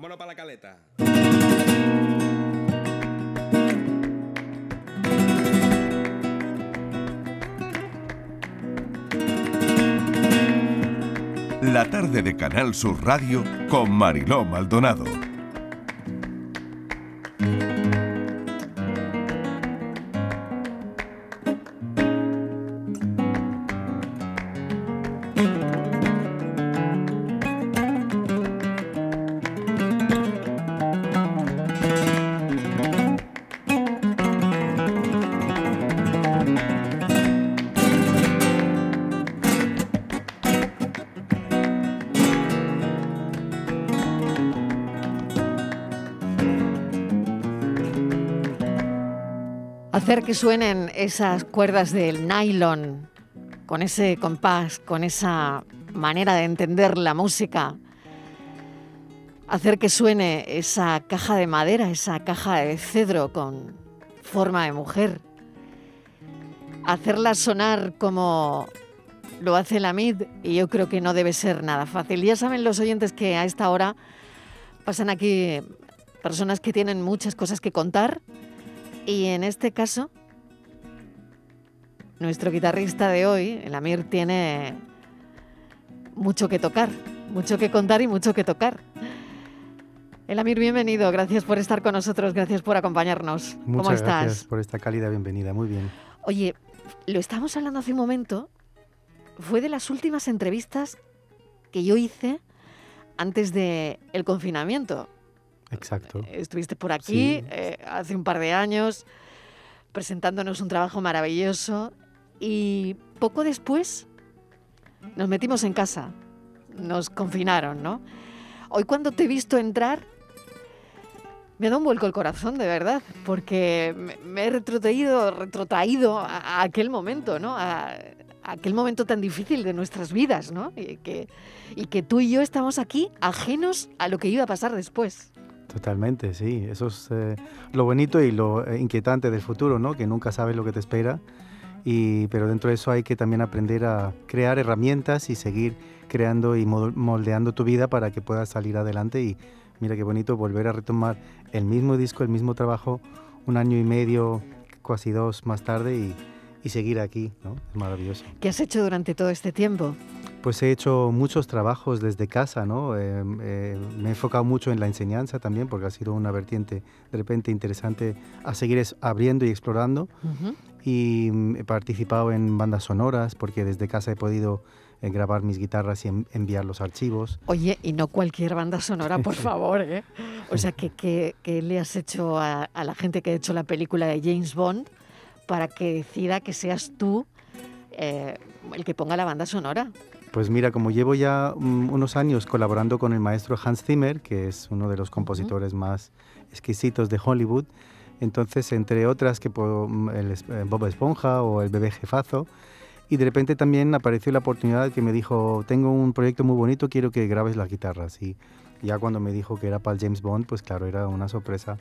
Vámonos para la caleta. La tarde de Canal Sur Radio con Mariló Maldonado. Hacer que suenen esas cuerdas del nylon, con ese compás, con esa manera de entender la música. Hacer que suene esa caja de madera, esa caja de cedro con forma de mujer. Hacerla sonar como lo hace la MID y yo creo que no debe ser nada fácil. Ya saben los oyentes que a esta hora pasan aquí personas que tienen muchas cosas que contar y en este caso, nuestro guitarrista de hoy, el Amir, tiene mucho que tocar, mucho que contar y mucho que tocar. El Amir, bienvenido. Gracias por estar con nosotros, gracias por acompañarnos. Muchas ¿Cómo estás? gracias por esta cálida bienvenida. Muy bien. Oye, lo estábamos hablando hace un momento. Fue de las últimas entrevistas que yo hice antes del el confinamiento. Exacto. Estuviste por aquí Sí. eh, hace un par de años presentándonos un trabajo maravilloso y poco después nos metimos en casa, nos confinaron, ¿no? Hoy cuando te he visto entrar me da un vuelco el corazón, de verdad, porque me, me he retrotraído, retrotraído a, a aquel momento, ¿no? A, a aquel momento tan difícil de nuestras vidas, ¿no? Y que, y que tú y yo estamos aquí ajenos a lo que iba a pasar después. Totalmente, sí. Eso es eh, lo bonito y lo eh, inquietante del futuro, ¿no? Que nunca sabes lo que te espera. Y, pero dentro de eso hay que también aprender a crear herramientas y seguir creando y mol- moldeando tu vida para que puedas salir adelante. Y mira qué bonito volver a retomar el mismo disco, el mismo trabajo, un año y medio, casi dos más tarde y, y seguir aquí, ¿no? Es maravilloso. ¿Qué has hecho durante todo este tiempo? Pues he hecho muchos trabajos desde casa, ¿no? Eh, eh, me he enfocado mucho en la enseñanza también, porque ha sido una vertiente de repente interesante a seguir es- abriendo y explorando. Ujú. Y mm, he participado en bandas sonoras, porque desde casa he podido eh, grabar mis guitarras y en- enviar los archivos. Oye, y no cualquier banda sonora, por favor, ¿eh? O sea, ¿qué, qué- qué le has hecho a, a la gente que ha hecho la película de James Bond para que decida que seas tú eh, el que ponga la banda sonora? Pues mira, como llevo ya mm, unos años colaborando con el maestro Hans Zimmer, que es uno de los compositores más exquisitos de Hollywood, entonces, entre otras, que mm, el eh, Bob Esponja o el bebé jefazo, y de repente también apareció la oportunidad que me dijo, tengo un proyecto muy bonito, quiero que grabes las guitarras. Y ya cuando me dijo que era para el James Bond, pues claro, era una sorpresa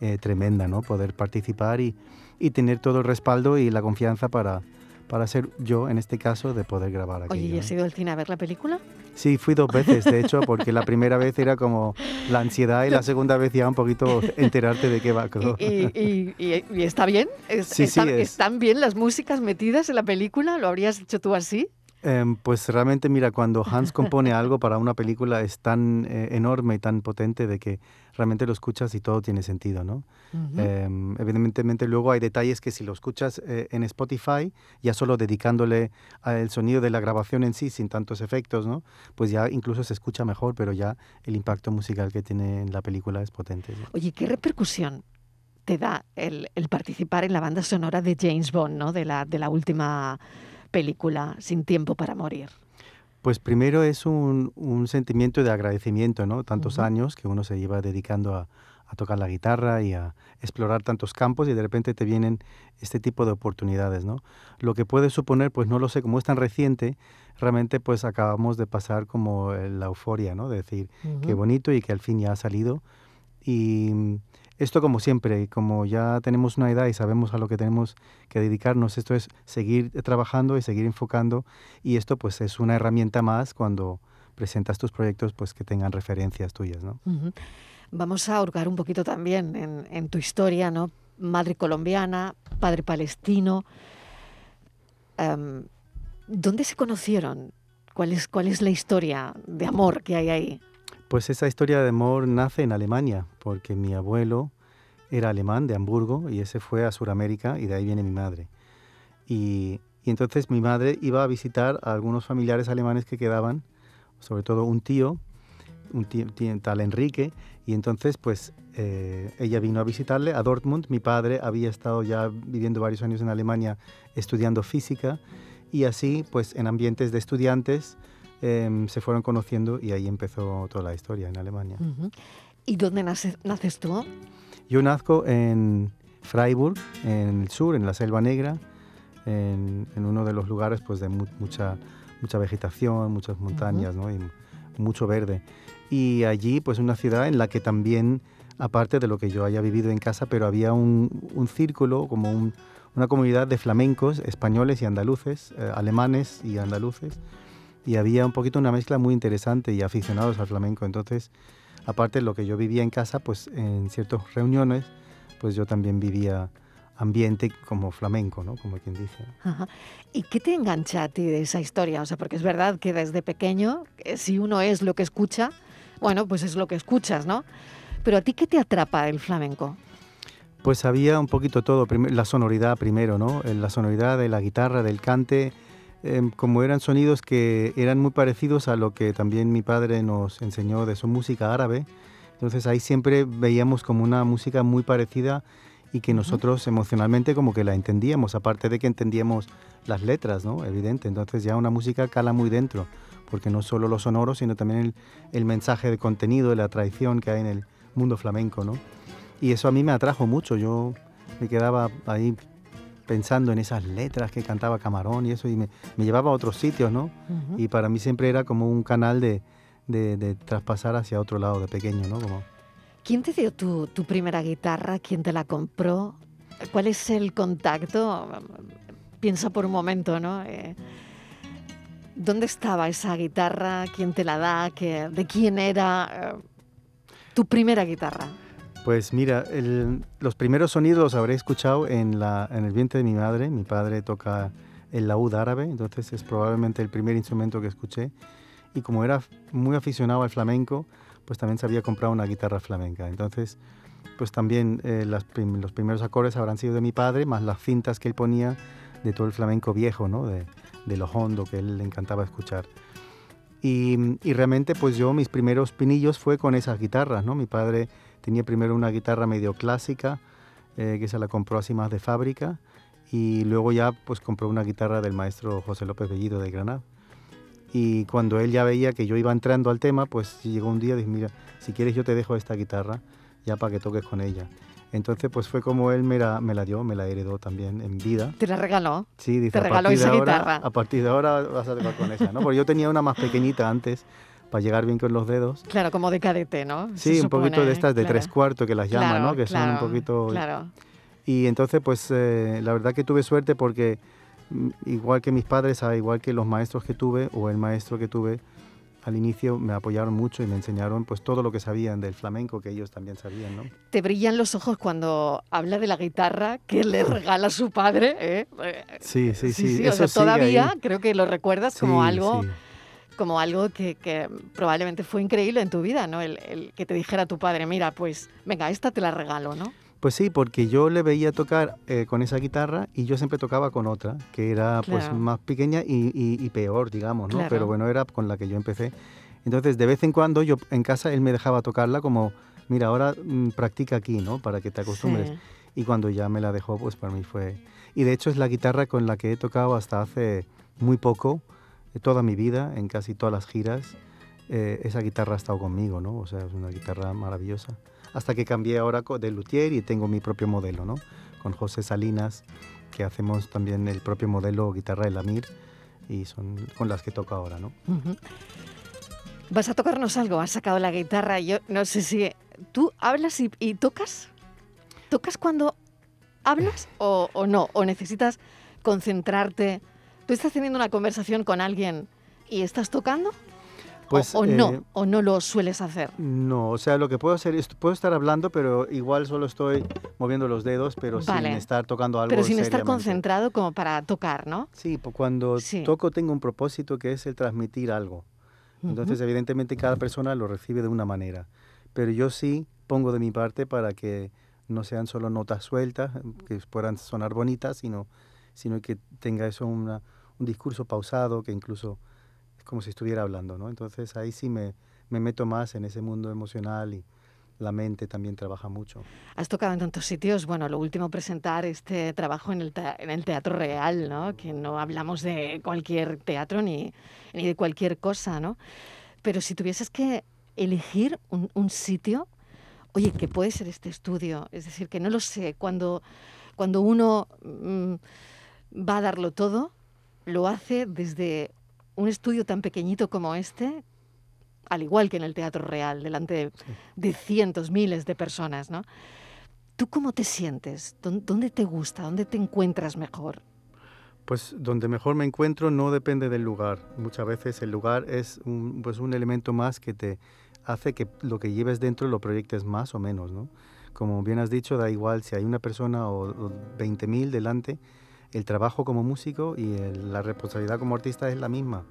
eh, tremenda, ¿no? Poder participar y, y tener todo el respaldo y la confianza para, para ser yo, en este caso, de poder grabar aquí. Oye, ¿y has ido al cine a ver la película? Sí, fui dos veces, de hecho, porque la primera vez era como la ansiedad y la segunda vez ya un poquito enterarte de qué va. ¿Y, y- y- y- está bien? ¿Es- Sí, sí, es. ¿Están bien las músicas metidas en la película? ¿Lo habrías hecho tú así? Em, pues realmente, mira, cuando Hans compone algo para una película es tan eh, enorme y tan potente de que realmente lo escuchas y todo tiene sentido, ¿no? Ujú. Em, evidentemente luego hay detalles que si lo escuchas eh, en Spotify, ya solo dedicándole al sonido de la grabación en sí, sin tantos efectos, ¿no? Pues ya incluso se escucha mejor, pero ya el impacto musical que tiene en la película es potente. Oye, ¿qué repercusión te da el, el participar en la banda sonora de James Bond, ¿no? de, la, de la última película, Sin Tiempo para Morir? Pues primero es un, un sentimiento de agradecimiento, ¿no? Tantos Ujú. años que uno se lleva dedicando a, a tocar la guitarra y a explorar tantos campos y de repente te vienen este tipo de oportunidades, ¿no? Lo que puede suponer, pues no lo sé, como es tan reciente, realmente pues acabamos de pasar como eh, la euforia, ¿no? De decir, qué Ujú. bonito y que al fin ya ha salido. Y esto como siempre, como ya tenemos una edad y sabemos a lo que tenemos que dedicarnos, esto es seguir trabajando y seguir enfocando y esto pues es una herramienta más cuando presentas tus proyectos pues que tengan referencias tuyas, ¿no? Vamos a hurgar un poquito también en, tu historia, ¿no? Madre colombiana, padre palestino. Em, ¿Dónde se conocieron? ¿Cuál es, ¿Cuál es la historia de amor que hay ahí? Pues esa historia de amor nace en Alemania, porque mi abuelo era alemán de Hamburgo y ese fue a Sudamérica y de ahí viene mi madre. Y, entonces mi madre iba a visitar a algunos familiares alemanes que quedaban, sobre todo un tío, un tío, tal Enrique, y entonces pues eh, ella vino a visitarle a Dortmund. Mi padre había estado ya viviendo varios años en Alemania estudiando física y así pues en ambientes de estudiantes em, se fueron conociendo y ahí empezó toda la historia en Alemania. ¿Y dónde naces, naces tú? Yo nazco en Freiburg, en el sur, en la Selva Negra, en, uno de los lugares pues, de mucha, mucha vegetación, muchas montañas ¿no? y mucho verde. Y allí, pues una ciudad en la que también, aparte de lo que yo haya vivido en casa, pero había un, un círculo, como una comunidad de flamencos españoles y andaluces, eh, alemanes y andaluces, y había un poquito una mezcla muy interesante y aficionados al flamenco. Entonces, aparte de lo que yo vivía en casa, pues en ciertas reuniones, pues yo también vivía ambiente como flamenco, ¿no? Como quien dice. ¿Y qué te engancha a ti de esa historia? O sea, porque es verdad que desde pequeño, eh, si uno es lo que escucha, bueno, pues es lo que escuchas, ¿no? Pero a ti, ¿qué te atrapa el flamenco? Pues había un poquito todo, la sonoridad primero, ¿no? La sonoridad de la guitarra, del cante, em, como eran sonidos que eran muy parecidos a lo que también mi padre nos enseñó de su música árabe. Entonces ahí siempre veíamos como una música muy parecida y que nosotros emocionalmente como que la entendíamos, aparte de que entendíamos las letras, ¿no? Evidente, entonces ya una música cala muy dentro, porque no solo lo sonoro, sino también el, mensaje de contenido, la tradición que hay en el mundo flamenco, ¿no? Y eso a mí me atrajo mucho, yo me quedaba ahí pensando en esas letras que cantaba Camarón y eso, y me, llevaba a otros sitios, ¿no? Y para mí siempre era como un canal de, de, traspasar hacia otro lado de pequeño, ¿no? Como, ¿Quién te dio tu, primera guitarra? ¿Quién te la compró? ¿Cuál es el contacto? Piensa por un momento, ¿no? Eh, ¿Dónde estaba esa guitarra? ¿Quién te la da? ¿De quién era eh, tu primera guitarra? Pues mira, los primeros sonidos los habré escuchado en, el vientre de mi madre. Mi padre toca el laúd árabe, entonces es probablemente el primer instrumento que escuché. Y como era muy aficionado al flamenco, pues también se había comprado una guitarra flamenca. Entonces, pues también eh, los primeros acordes habrán sido de mi padre, más las cintas que él ponía de todo el flamenco viejo, ¿no? De, de lo hondo que él le encantaba escuchar. Y, y, realmente, pues yo mis primeros pinillos fue con esas guitarras, ¿no? Mi padre tenía primero una guitarra medio clásica, eh, que se la compró así más de fábrica, y luego ya pues compró una guitarra del maestro José López Bellido de Granada. Y cuando él ya veía que yo iba entrando al tema, pues llegó un día y dije, mira, si quieres yo te dejo esta guitarra ya para que toques con ella. Entonces, pues fue como él me la, me la dio, me la heredó también en vida. ¿Te la regaló? Sí, dice, ¿Te regaló esa guitarra? A partir de ahora vas a tocar con esa, ¿no? Porque yo tenía una más pequeñita antes para llegar bien con los dedos. Claro, como de cadete, ¿no? Sí, un poquito de estas de tres cuartos que las llaman, ¿no? Que son un poquito... Claro. Y entonces, pues eh, la verdad que tuve suerte porque Mm, igual que mis padres, igual que los maestros que tuve o el maestro que tuve al inicio me apoyaron mucho y me enseñaron pues todo lo que sabían del flamenco que ellos también sabían, ¿no? Te brillan los ojos cuando habla de la guitarra que le regala su padre, ¿eh? Sí, sí, sí. todavía creo que lo recuerdas como algo como algo que, que, probablemente fue increíble en tu vida, ¿no? El, el, que te dijera tu padre, mira, pues venga, esta te la regalo, ¿no? Pues sí, porque yo le veía tocar eh, con esa guitarra y yo siempre tocaba con otra, que era pues más pequeña y, peor, digamos, ¿no? Pero bueno, era con la que yo empecé. Entonces, de vez en cuando yo en casa él me dejaba tocarla como, mira, ahora mm, practica aquí, ¿no? Para que te acostumbres. Y cuando ya me la dejó, pues para mí fue... Y de hecho es la guitarra con la que he tocado hasta hace muy poco, toda mi vida, en casi todas las giras. Eh, esa guitarra ha estado conmigo, ¿no? O sea, es una guitarra maravillosa hasta que cambié ahora de luthier y tengo mi propio modelo, ¿no? Con José Salinas, que hacemos también el propio modelo guitarra de Lamir y son con las que toco ahora, ¿no? Vas a tocarnos algo, has sacado la guitarra, yo no sé si tú hablas y, tocas, tocas cuando hablas o, o no, o necesitas concentrarte. ¿Tú estás teniendo una conversación con alguien y estás tocando? Pues, o, no, eh, o no lo sueles hacer. No, o sea, lo que puedo hacer es, puedo estar hablando, pero igual solo estoy moviendo los dedos, pero sin estar tocando algo Pero sin estar concentrado como para tocar, ¿no? Sí, pues cuando toco tengo un propósito que es el transmitir algo. Entonces, evidentemente, cada persona lo recibe de una manera. Pero yo sí pongo de mi parte para que no sean solo notas sueltas, que puedan sonar bonitas, sino, sino que tenga eso una, un discurso pausado, que incluso es como si estuviera hablando, ¿no? Entonces ahí sí me, me meto más en ese mundo emocional y la mente también trabaja mucho. Has tocado en tantos sitios, bueno, lo último presentar este trabajo en el, en el Teatro Real, ¿no? Que no hablamos de cualquier teatro ni, ni de cualquier cosa, ¿no? Pero si tuvieses que elegir un, un sitio, oye, que puede ser este estudio, es decir, que no lo sé, cuando, cuando uno mm, va a darlo todo, lo hace desde un estudio tan pequeñito como este, al igual que en el Teatro Real, delante de, cientos, miles de personas, ¿no? ¿Tú cómo te sientes? ¿Dónde te gusta? ¿Dónde te encuentras mejor? Pues donde mejor me encuentro no depende del lugar. Muchas veces el lugar es un, pues un elemento más que te hace que lo que lleves dentro lo proyectes más o menos, ¿no? Como bien has dicho, da igual si hay una persona o, o 20.000 delante, el trabajo como músico y la responsabilidad como artista es la misma.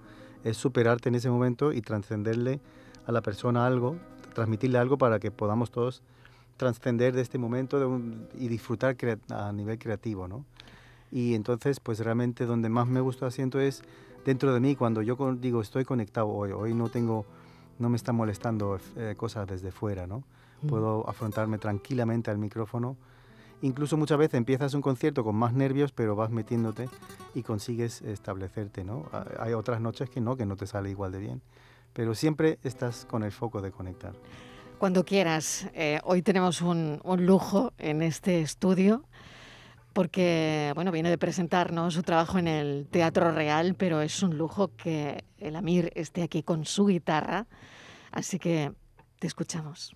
Es superarte en ese momento y trascenderle a la persona algo, transmitirle algo para que podamos todos trascender de este momento y disfrutar a nivel creativo, ¿no? Y entonces, pues realmente donde más me gusta asiento es dentro de mí, cuando yo digo estoy conectado hoy, hoy no tengo, no me está molestando eh, cosas desde fuera, ¿no? Puedo afrontarme tranquilamente al micrófono Incluso muchas veces empiezas un concierto con más nervios, pero vas metiéndote y consigues establecerte, ¿no? Hay otras noches que no, que no te sale igual de bien, pero siempre estás con el foco de conectar. Cuando quieras, eh, hoy tenemos un, lujo en este estudio porque bueno, viene de presentarnos su trabajo en el Teatro Real, pero es un lujo que el Amir esté aquí con su guitarra, así que te escuchamos.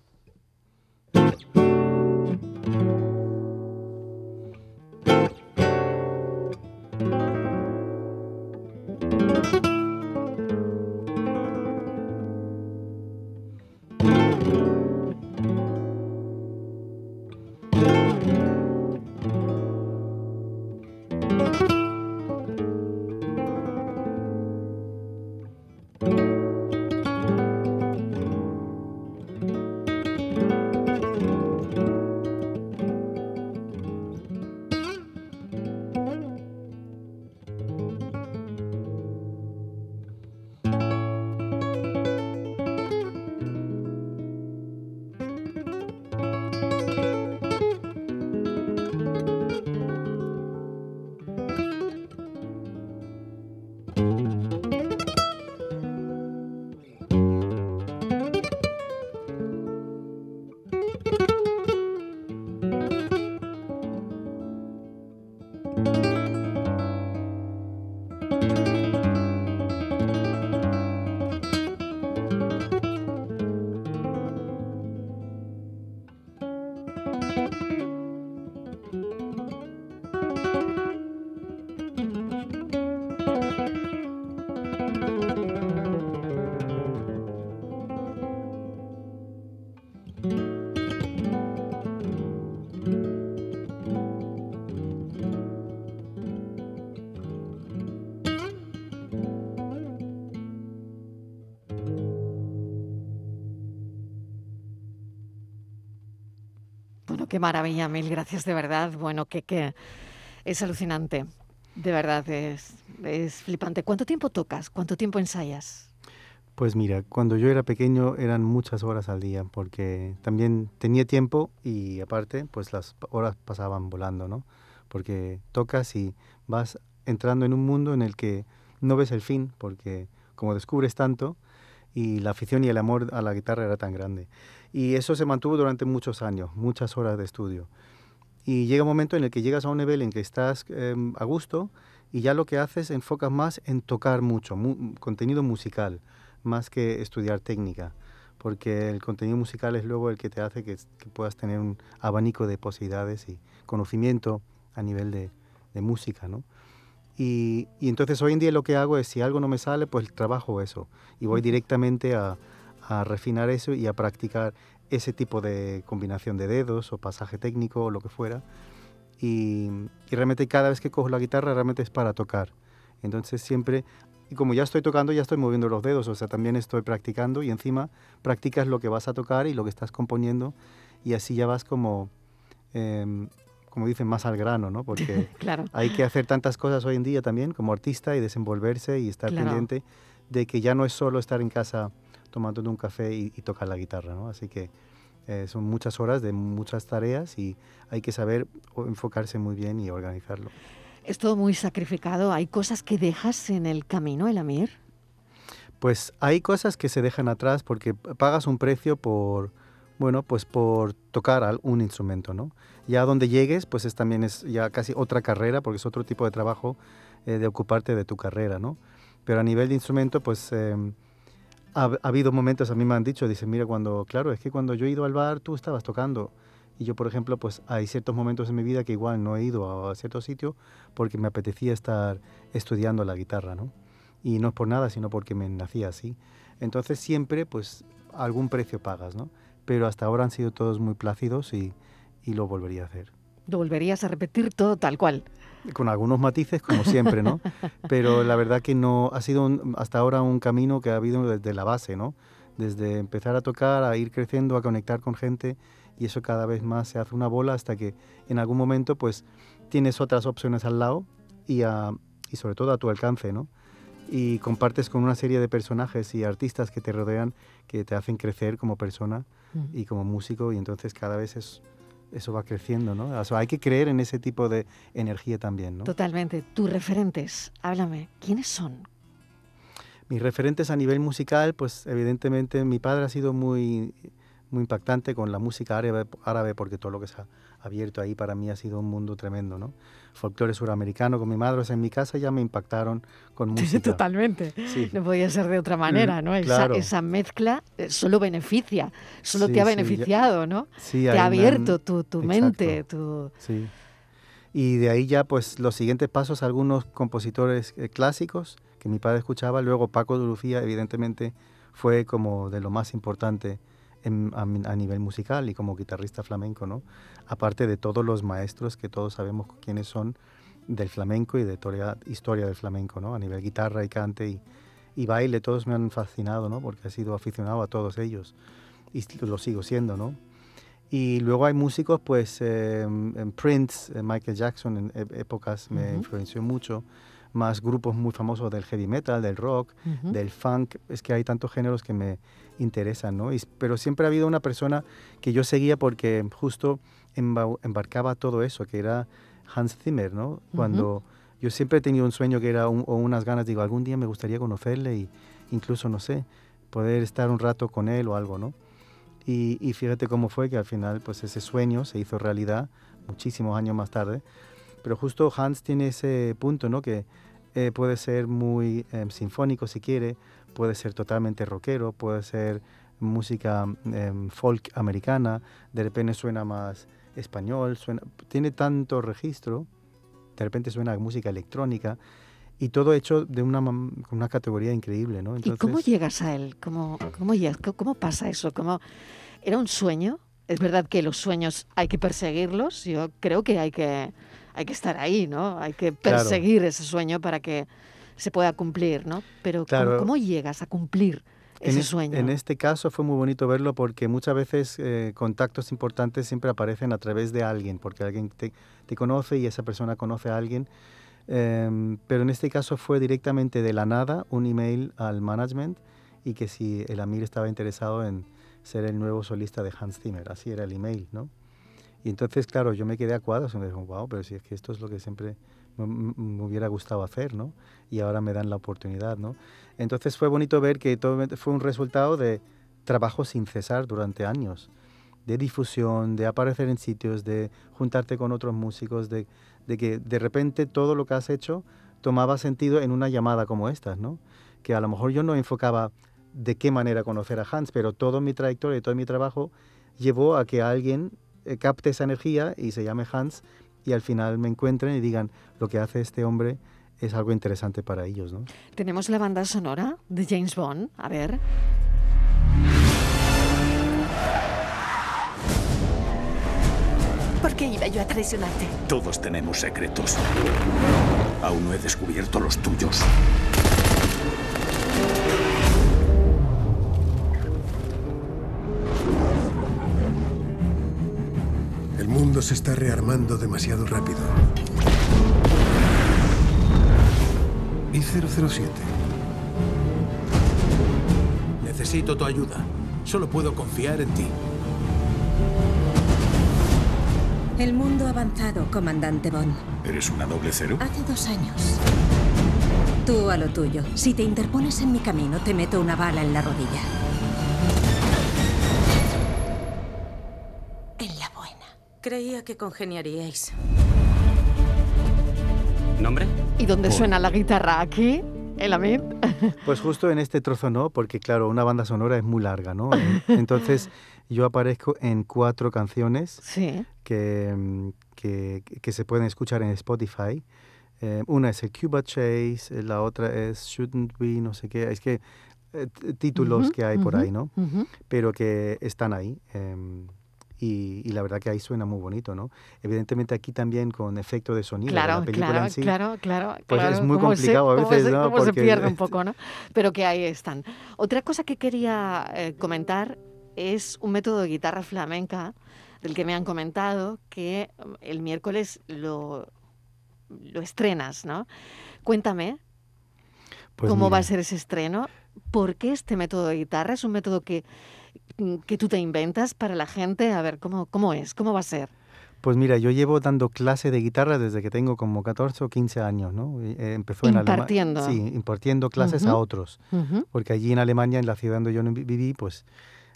Qué maravilla, mil gracias de verdad. Bueno, que, que es alucinante, de verdad, es, es flipante. ¿Cuánto tiempo tocas? ¿Cuánto tiempo ensayas? Pues mira, cuando yo era pequeño eran muchas horas al día, porque también tenía tiempo y aparte, pues las horas pasaban volando, ¿no? Porque tocas y vas entrando en un mundo en el que no ves el fin, porque como descubres tanto y la afición y el amor a la guitarra era tan grande. Y eso se mantuvo durante muchos años, muchas horas de estudio. Y llega un momento en el que llegas a un nivel en que estás em, a gusto y ya lo que haces enfocas más en tocar mucho, contenido musical, más que estudiar técnica, porque el contenido musical es luego el que te hace que, puedas tener un abanico de posibilidades y conocimiento a nivel de, de música, ¿no? Y, y, entonces hoy en día lo que hago es, si algo no me sale, pues trabajo eso. Y voy directamente a, a refinar eso y a practicar ese tipo de combinación de dedos o pasaje técnico o lo que fuera. Y, y, realmente cada vez que cojo la guitarra realmente es para tocar. Entonces siempre, y como ya estoy tocando, ya estoy moviendo los dedos, o sea, también estoy practicando y encima practicas lo que vas a tocar y lo que estás componiendo y así ya vas como, eh, como dicen, más al grano, ¿no? Porque claro. hay que hacer tantas cosas hoy en día también como artista y desenvolverse y estar Claro. pendiente de que ya no es solo estar en casa tomándote un café y, y tocar la guitarra, ¿no? Así que eh, son muchas horas de muchas tareas y hay que saber enfocarse muy bien y organizarlo. Es todo muy sacrificado. ¿Hay cosas que dejas en el camino, el Amir? Pues hay cosas que se dejan atrás porque pagas un precio por, bueno, pues por tocar un instrumento, ¿no? Ya donde llegues, pues es también es ya casi otra carrera porque es otro tipo de trabajo eh, de ocuparte de tu carrera, ¿no? Pero a nivel de instrumento, pues em, ha, ha habido momentos, a mí me han dicho, dicen, mira, cuando, claro, es que cuando yo he ido al bar, tú estabas tocando. Y yo, por ejemplo, pues hay ciertos momentos en mi vida que igual no he ido a, cierto sitio porque me apetecía estar estudiando la guitarra, ¿no? Y no es por nada, sino porque me nacía así. Entonces siempre, pues, algún precio pagas, ¿no? Pero hasta ahora han sido todos muy plácidos y, y lo volvería a hacer. Lo volverías a repetir todo tal cual. Con algunos matices, como siempre, ¿no? Pero la verdad que no ha sido un- hasta ahora un camino que ha habido desde la base, ¿no? Desde empezar a tocar, a ir creciendo, a conectar con gente y eso cada vez más se hace una bola hasta que en algún momento pues tienes otras opciones al lado y, a- y sobre todo a tu alcance, ¿no? Y compartes con una serie de personajes y artistas que te rodean que te hacen crecer como persona y como músico y entonces cada vez es, eso va creciendo, ¿no? O sea, hay que creer en ese tipo de energía también, ¿no? Totalmente. Tus referentes, háblame. ¿Quiénes son? Mis referentes a nivel musical, pues evidentemente mi padre ha sido muy, muy impactante con la música árabe, árabe porque todo lo que se ha abierto ahí para mí ha sido un mundo tremendo, ¿no? Folclore suramericano con mi madre, o sea, en mi casa ya me impactaron con música. Totalmente. Sí. No podía ser de otra manera, ¿no? Esa, claro. esa mezcla eh, solo beneficia, solo Sí, te ha sí, beneficiado, ¿no? Sí, Te ha han- abierto tu, tu mente, tu... Sí. Y de ahí ya, pues, los siguientes pasos, algunos compositores eh, clásicos que mi padre escuchaba. Luego Paco de Lucía, evidentemente, fue como de lo más importante en- a, a nivel musical y como guitarrista flamenco, ¿no? Aparte de todos los maestros que todos sabemos quiénes son del flamenco y de toda historia del flamenco, ¿no? A nivel guitarra y cante y, y baile, todos me han fascinado, ¿no? Porque he sido aficionado a todos ellos y lo sigo siendo, ¿no? Y luego hay músicos, pues eh, en Prince, eh, Michael Jackson en e- épocas me Ujú. influenció mucho, más grupos muy famosos del heavy metal, del rock, Ujú. del funk, es que hay tantos géneros que me interesan, ¿no? Y pero siempre ha habido una persona que yo seguía porque justo emba- embarcaba todo eso, que era Hans Zimmer, ¿no? Cuando yo siempre he tenido un sueño que era un- o unas ganas, digo, algún día me gustaría conocerle y incluso, no sé, poder estar un rato con él o algo, ¿no? Y, y fíjate cómo fue que al final pues ese sueño se hizo realidad muchísimos años más tarde. Pero justo Hans tiene ese punto, ¿no? Que eh, puede ser muy em, sinfónico si quiere, puede ser totalmente rockero, puede ser música em, folk americana, de repente suena más español, suena, tiene tanto registro, de repente suena a música electrónica y todo hecho de una, una categoría increíble, ¿no? ¿Y cómo llegas a él? ¿Cómo, cómo, llegas? ¿Cómo, cómo pasa eso? ¿Cómo... ¿Era un sueño? Es verdad que los sueños hay que perseguirlos. Yo creo que hay que, hay que estar ahí, ¿no? Hay que Claro. perseguir ese sueño para que se pueda cumplir, ¿no? Pero ¿cómo- Claro. ¿cómo, llegas a cumplir ese es- sueño? En este caso fue muy bonito verlo porque muchas veces eh, contactos importantes siempre aparecen a través de alguien, porque alguien te, te conoce y esa persona conoce a alguien. Em, pero en este caso fue directamente de la nada un email al management y que si el Amir estaba interesado en ser el nuevo solista de Hans Zimmer. Así era el email, ¿no? Y entonces, claro, yo me quedé a cuadros y me dijo, wow, pero si es que esto es lo que siempre me, hubiera gustado hacer, ¿no? Y ahora me dan la oportunidad, ¿no? Entonces fue bonito ver que todo fue un resultado de trabajo sin cesar durante años, de difusión, de aparecer en sitios, de juntarte con otros músicos, de, de que de repente todo lo que has hecho tomaba sentido en una llamada como esta, ¿no? Que a lo mejor yo no enfocaba de qué manera conocer a Hans, pero toda mi trayectoria y todo mi trabajo llevó a que alguien eh, capte esa energía y se llame Hans y al final me encuentren y digan lo que hace este hombre es algo interesante para ellos. ¿no? Tenemos la banda sonora de James Bond, a ver. ¿Por qué iba yo a traicionarte? Todos tenemos secretos. Aún no he descubierto los tuyos. Mundo se está rearmando demasiado rápido. ¿Y 007? Necesito tu ayuda. Solo puedo confiar en ti. El mundo ha avanzado, comandante Bond. ¿Eres una doble cero? Hace dos años. Tú a lo tuyo. Si te interpones en mi camino, te meto una bala en la rodilla. Creía que congeniaríais. ¿Nombre? ¿Y dónde suena la guitarra? ¿Aquí? ¿En la mid? Pues justo en este trozo no, porque claro, una banda sonora es muy larga, ¿no? Entonces yo aparezco en cuatro canciones Sí. que, mm, que, que se pueden escuchar en Spotify. Eh, una es el Cuba Chase, eh, la otra es Shouldn't We, no sé qué. Es que eh, títulos que hay por ahí, ¿no? Pero que están ahí. em, y, y la verdad que ahí suena muy bonito, ¿no? Evidentemente aquí también con efecto de sonido Claro, la película claro, en sí. claro, claro. pues es claro, muy cómo se- complicado a veces, se- ¿no? cómo se pierde un poco, ¿no? Pero que ahí están. Otra cosa que quería eh, comentar es un método de guitarra flamenca del que me han comentado que mm, el miércoles lo, lo estrenas, ¿no? Cuéntame Pues cómo va a ser ese estreno. ¿Por qué este método de guitarra? ¿Es un método que, que tú te inventas para la gente? A ver, ¿cómo, cómo es? ¿Cómo va a ser? Pues mira, yo llevo dando clase de guitarra desde que tengo como 14 o 15 años, ¿no? Eh, empezó en Alemania. Impartiendo. Sí, impartiendo clases a otros. Porque allí en Alemania, en la ciudad donde yo vi- viví, pues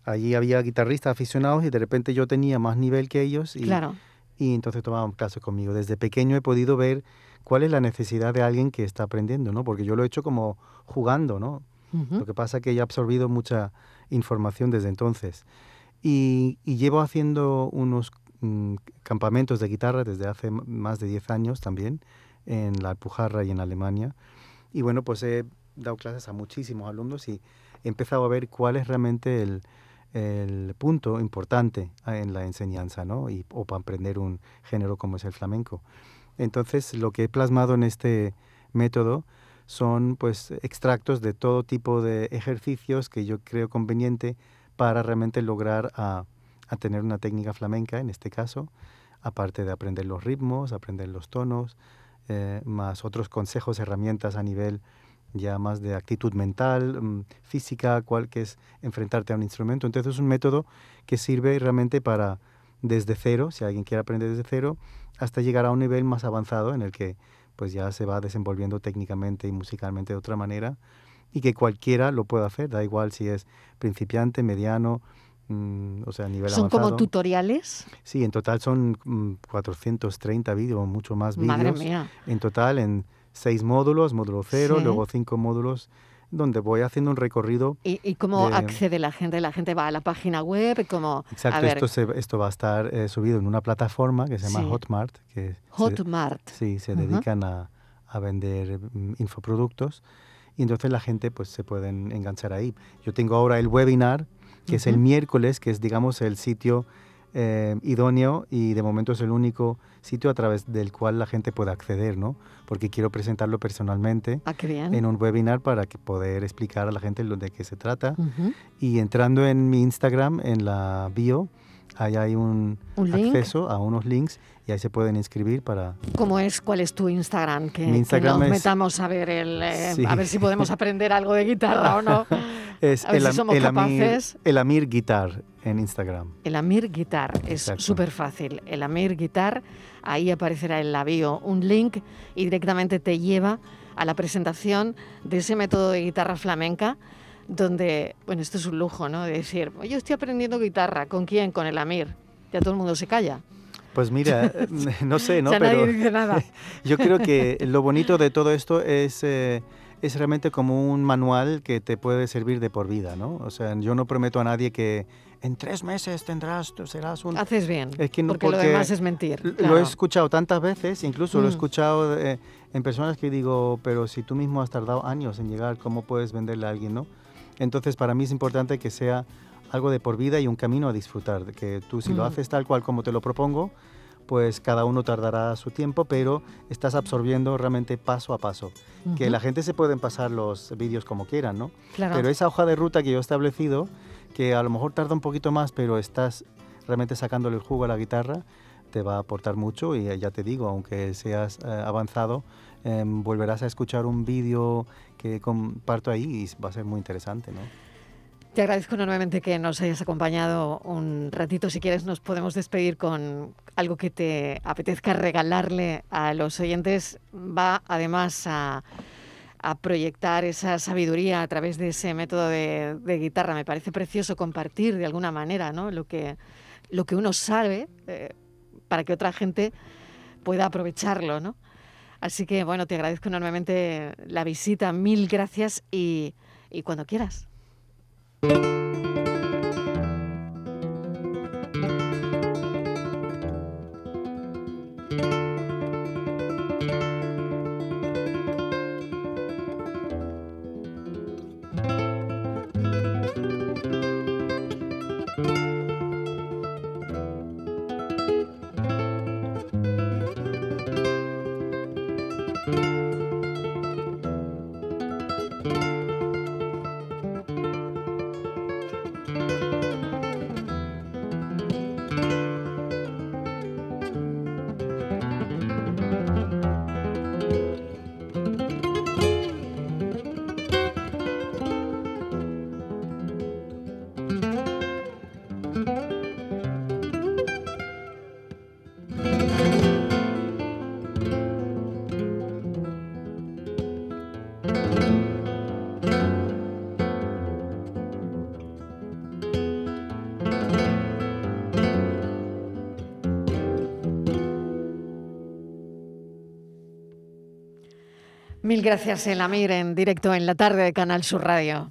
allí había guitarristas aficionados y de repente yo tenía más nivel que ellos y, Claro. y entonces tomaban clases conmigo. Desde pequeño he podido ver cuál es la necesidad de alguien que está aprendiendo, ¿no? Porque yo lo he hecho como jugando, ¿no? Lo que pasa es que he absorbido mucha información desde entonces. Y, y llevo haciendo unos mm, campamentos de guitarra desde hace más de 10 años también, en la Alpujarra y en Alemania. Y bueno, pues he dado clases a muchísimos alumnos y he empezado a ver cuál es realmente el, el punto importante ah, en la enseñanza, ¿no? Y, o para aprender un género como es el flamenco. Entonces, lo que he plasmado en este método son pues extractos de todo tipo de ejercicios que yo creo conveniente para realmente lograr a, a tener una técnica flamenca en este caso, aparte de aprender los ritmos, aprender los tonos, eh, más otros consejos, herramientas a nivel ya más de actitud mental, mm, física, cual que es enfrentarte a un instrumento. Entonces es un método que sirve realmente para desde cero, si alguien quiere aprender desde cero, hasta llegar a un nivel más avanzado en el que pues ya se va desenvolviendo técnicamente y musicalmente de otra manera y que cualquiera lo pueda hacer, da igual si es principiante, mediano, mm, o sea, a nivel ¿Son avanzado. como tutoriales? Sí, en total son mm, 430 vídeos, mucho más vídeos. Madre mía. En total en seis módulos, módulo cero, Sí. luego cinco módulos, donde voy haciendo un recorrido. ¿Y, y cómo de- accede la gente? La gente va a la página web, como Exacto, a ver, esto, se- esto va a estar eh, subido en una plataforma que se llama Sí. Hotmart, que se- Hotmart. sí, se dedican a, a vender mm, infoproductos y entonces la gente pues se pueden enganchar ahí. Yo tengo ahora el webinar, que es el miércoles, que es digamos el sitio eh, idóneo y de momento es el único sitio a través del cual la gente puede acceder, ¿no? Porque quiero presentarlo personalmente Ah, en un webinar para que poder explicar a la gente de qué se trata. Ujú. Y entrando en mi Instagram, en la bio, ahí hay un, ¿Un link? acceso a unos links y ahí se pueden inscribir para... ¿Cómo es? ¿Cuál es tu Instagram? Que, Mi que Instagram nos es- metamos a ver el, eh, Sí. a ver si podemos aprender algo de guitarra o no. Es A ver si Am- somos Amir, capaces. el Amir Guitar en Instagram. El Amir Guitar es súper fácil. El Amir Guitar, ahí aparecerá en la bio un link y directamente te lleva a la presentación de ese método de guitarra flamenca, donde, bueno, esto es un lujo, ¿no? De decir, yo estoy aprendiendo guitarra, ¿con quién? Con el Amir. Ya todo el mundo se calla. Pues mira, no sé, ¿no? ya Pero nadie dice nada. yo creo que lo bonito de todo esto es, eh, es realmente como un manual que te puede servir de por vida, ¿no? O sea, yo no prometo a nadie que en tres meses tendrás, serás un... Haces bien, Es que no- porque, lo porque demás es mentir. Lo claro. he escuchado tantas veces, incluso lo he Mm. escuchado eh, en personas que digo, pero si tú mismo has tardado años en llegar, ¿cómo puedes venderle a alguien, no? Entonces, para mí es importante que sea algo de por vida y un camino a disfrutar, que tú si lo haces tal cual como te lo propongo, pues cada uno tardará su tiempo, pero estás absorbiendo realmente paso a paso. Que la gente se pueden pasar los vídeos como quieran, ¿no? Claro. Pero esa hoja de ruta que yo he establecido, que a lo mejor tarda un poquito más, pero estás realmente sacándole el jugo a la guitarra, te va a aportar mucho y ya te digo, aunque seas eh, avanzado, em, volverás a escuchar un vídeo que comparto ahí y va a ser muy interesante, ¿no? Te agradezco enormemente que nos hayas acompañado un ratito. Si quieres, nos podemos despedir con algo que te apetezca regalarle a los oyentes. Va además a, a proyectar esa sabiduría a través de ese método de, de guitarra. Me parece precioso compartir de alguna manera ¿no? lo, que, lo que uno sabe eh, para que otra gente pueda aprovecharlo. ¿no? Así que, bueno, te agradezco enormemente la visita. Mil gracias y, y cuando quieras. Mil gracias, Elamir, en directo en la tarde de Canal Sur Radio.